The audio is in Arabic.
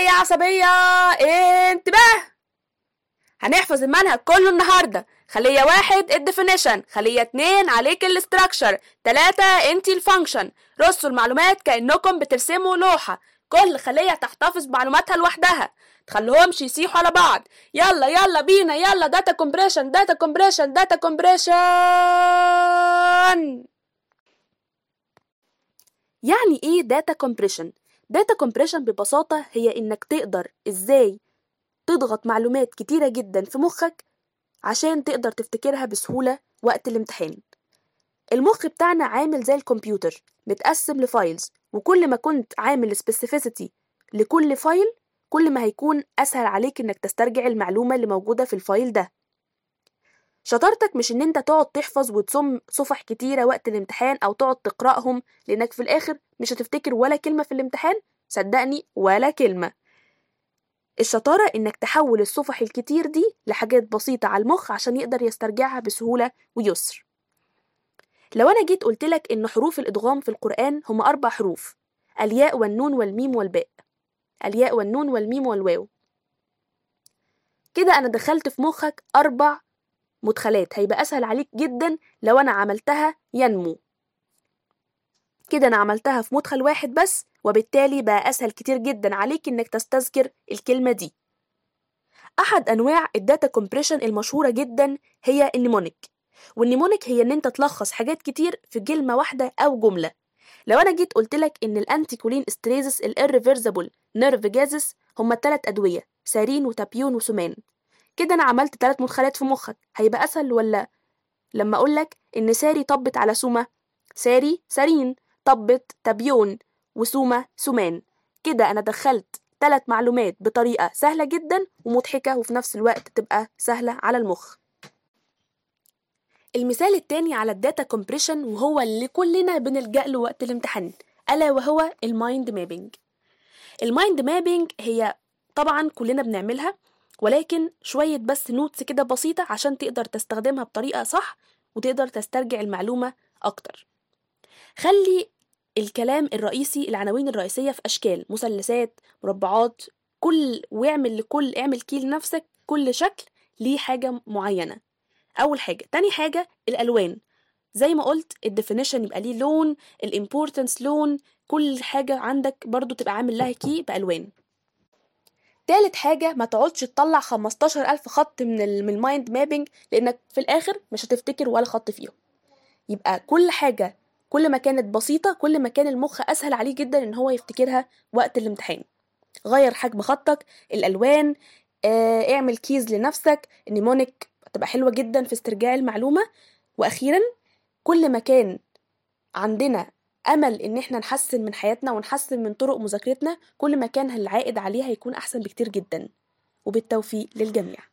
خلية عصبية. انتباه. هنحفظ المنهج كله النهاردة. خلية واحد ال definition خلية اتنين عليك ال structure تلاتة انتي ال function رصوا المعلومات كأنكم بترسموا لوحة. كل خلية تحتفظ بمعلوماتها لوحدها. تخليهمش يسيحوا على بعض. يلا يلا بينا يلا data compression data compression data compression يعني إيه data compression data compression ببساطة هي إنك تقدر إزاي تضغط معلومات كتيرة جدا في مخك عشان تقدر تفتكرها بسهولة وقت الامتحان. المخ بتاعنا عامل زي الكمبيوتر متقسم ل files وكل ما كنت عامل specificity لكل file كل ما هيكون أسهل عليك إنك تسترجع المعلومة اللي موجودة في ال file ده. شطارتك مش إن أنت تقعد تحفظ وتصم صفح كتيرة وقت الامتحان أو تقعد تقرأهم لأنك في الآخر مش هتفتكر ولا كلمة في الامتحان صدقني ولا كلمة. الشطارة إنك تحول الصفح الكتير دي لحاجات بسيطة على المخ عشان يقدر يسترجعها بسهولة ويسر. لو أنا جيت قلتلك إن حروف الإدغام في القرآن هم أربع حروف الياء والنون والميم والباء الياء والنون والميم والواو. كده أنا دخلت في مخك أربع مدخلات هيبقى أسهل عليك جدا لو أنا عملتها ينمو. كده أنا عملتها في مدخل واحد بس وبالتالي بقى أسهل كتير جدا عليك إنك تستذكر الكلمة دي. أحد أنواع ال data compression المشهورة جدا هي ال mnemonic. وال mnemonic هي إن أنت تلخص حاجات كتير في كلمة واحدة أو جملة. لو أنا جيت قلت لك إن ال anticholinesterases ال irreversible nerve gases هما التلات أدوية سارين وتابون وسومان كده أنا عملت تلات مدخلات في مخك هيبقى أسهل ولا؟ لما أقولك إن ساري طبت على سومة ساري سارين طبت تابون وسومة سومان. كده أنا دخلت تلات معلومات بطريقة سهلة جدا ومضحكة وفي نفس الوقت تبقى سهلة على المخ. المثال التاني على ال data compression وهو اللي كلنا بنلجأ له وقت الامتحان ألا وهو ال mind mapping. ال mind mapping هي طبعا كلنا بنعملها ولكن شوية بس notes كده بسيطة عشان تقدر تستخدمها بطريقة صح وتقدر تسترجع المعلومة أكتر. خلي الكلام الرئيسي العناوين الرئيسية في أشكال مثلثات مربعات كل واعمل لكل اعمل key لنفسك كل شكل ليه حاجة معينة. أول حاجة. تاني حاجة الألوان. زي ما قلت ال definition يبقى ليه لون ال importance لون كل حاجة عندك برضو تبقى عامل لها key بألوان. تالت حاجة ما تقعدش تطلع 15 ألف خط من ال من ال mind mapping لأنك في الآخر مش هتفتكر ولا خط فيهم. يبقى كل حاجة كل ما كانت بسيطة كل ما كان المخ أسهل عليه جدا إن هو يفتكرها وقت الامتحان. غير حجم خطك الألوان آه اعمل keys لنفسك ال mnemonic هتبقى حلوة جدا في استرجاع المعلومة. وأخيرا كل ما كان عندنا أمل إن إحنا نحسن من حياتنا ونحسن من طرق مذاكرتنا كل ما كان العائد عليها هيكون أحسن بكتير جدا. وبالتوفيق للجميع.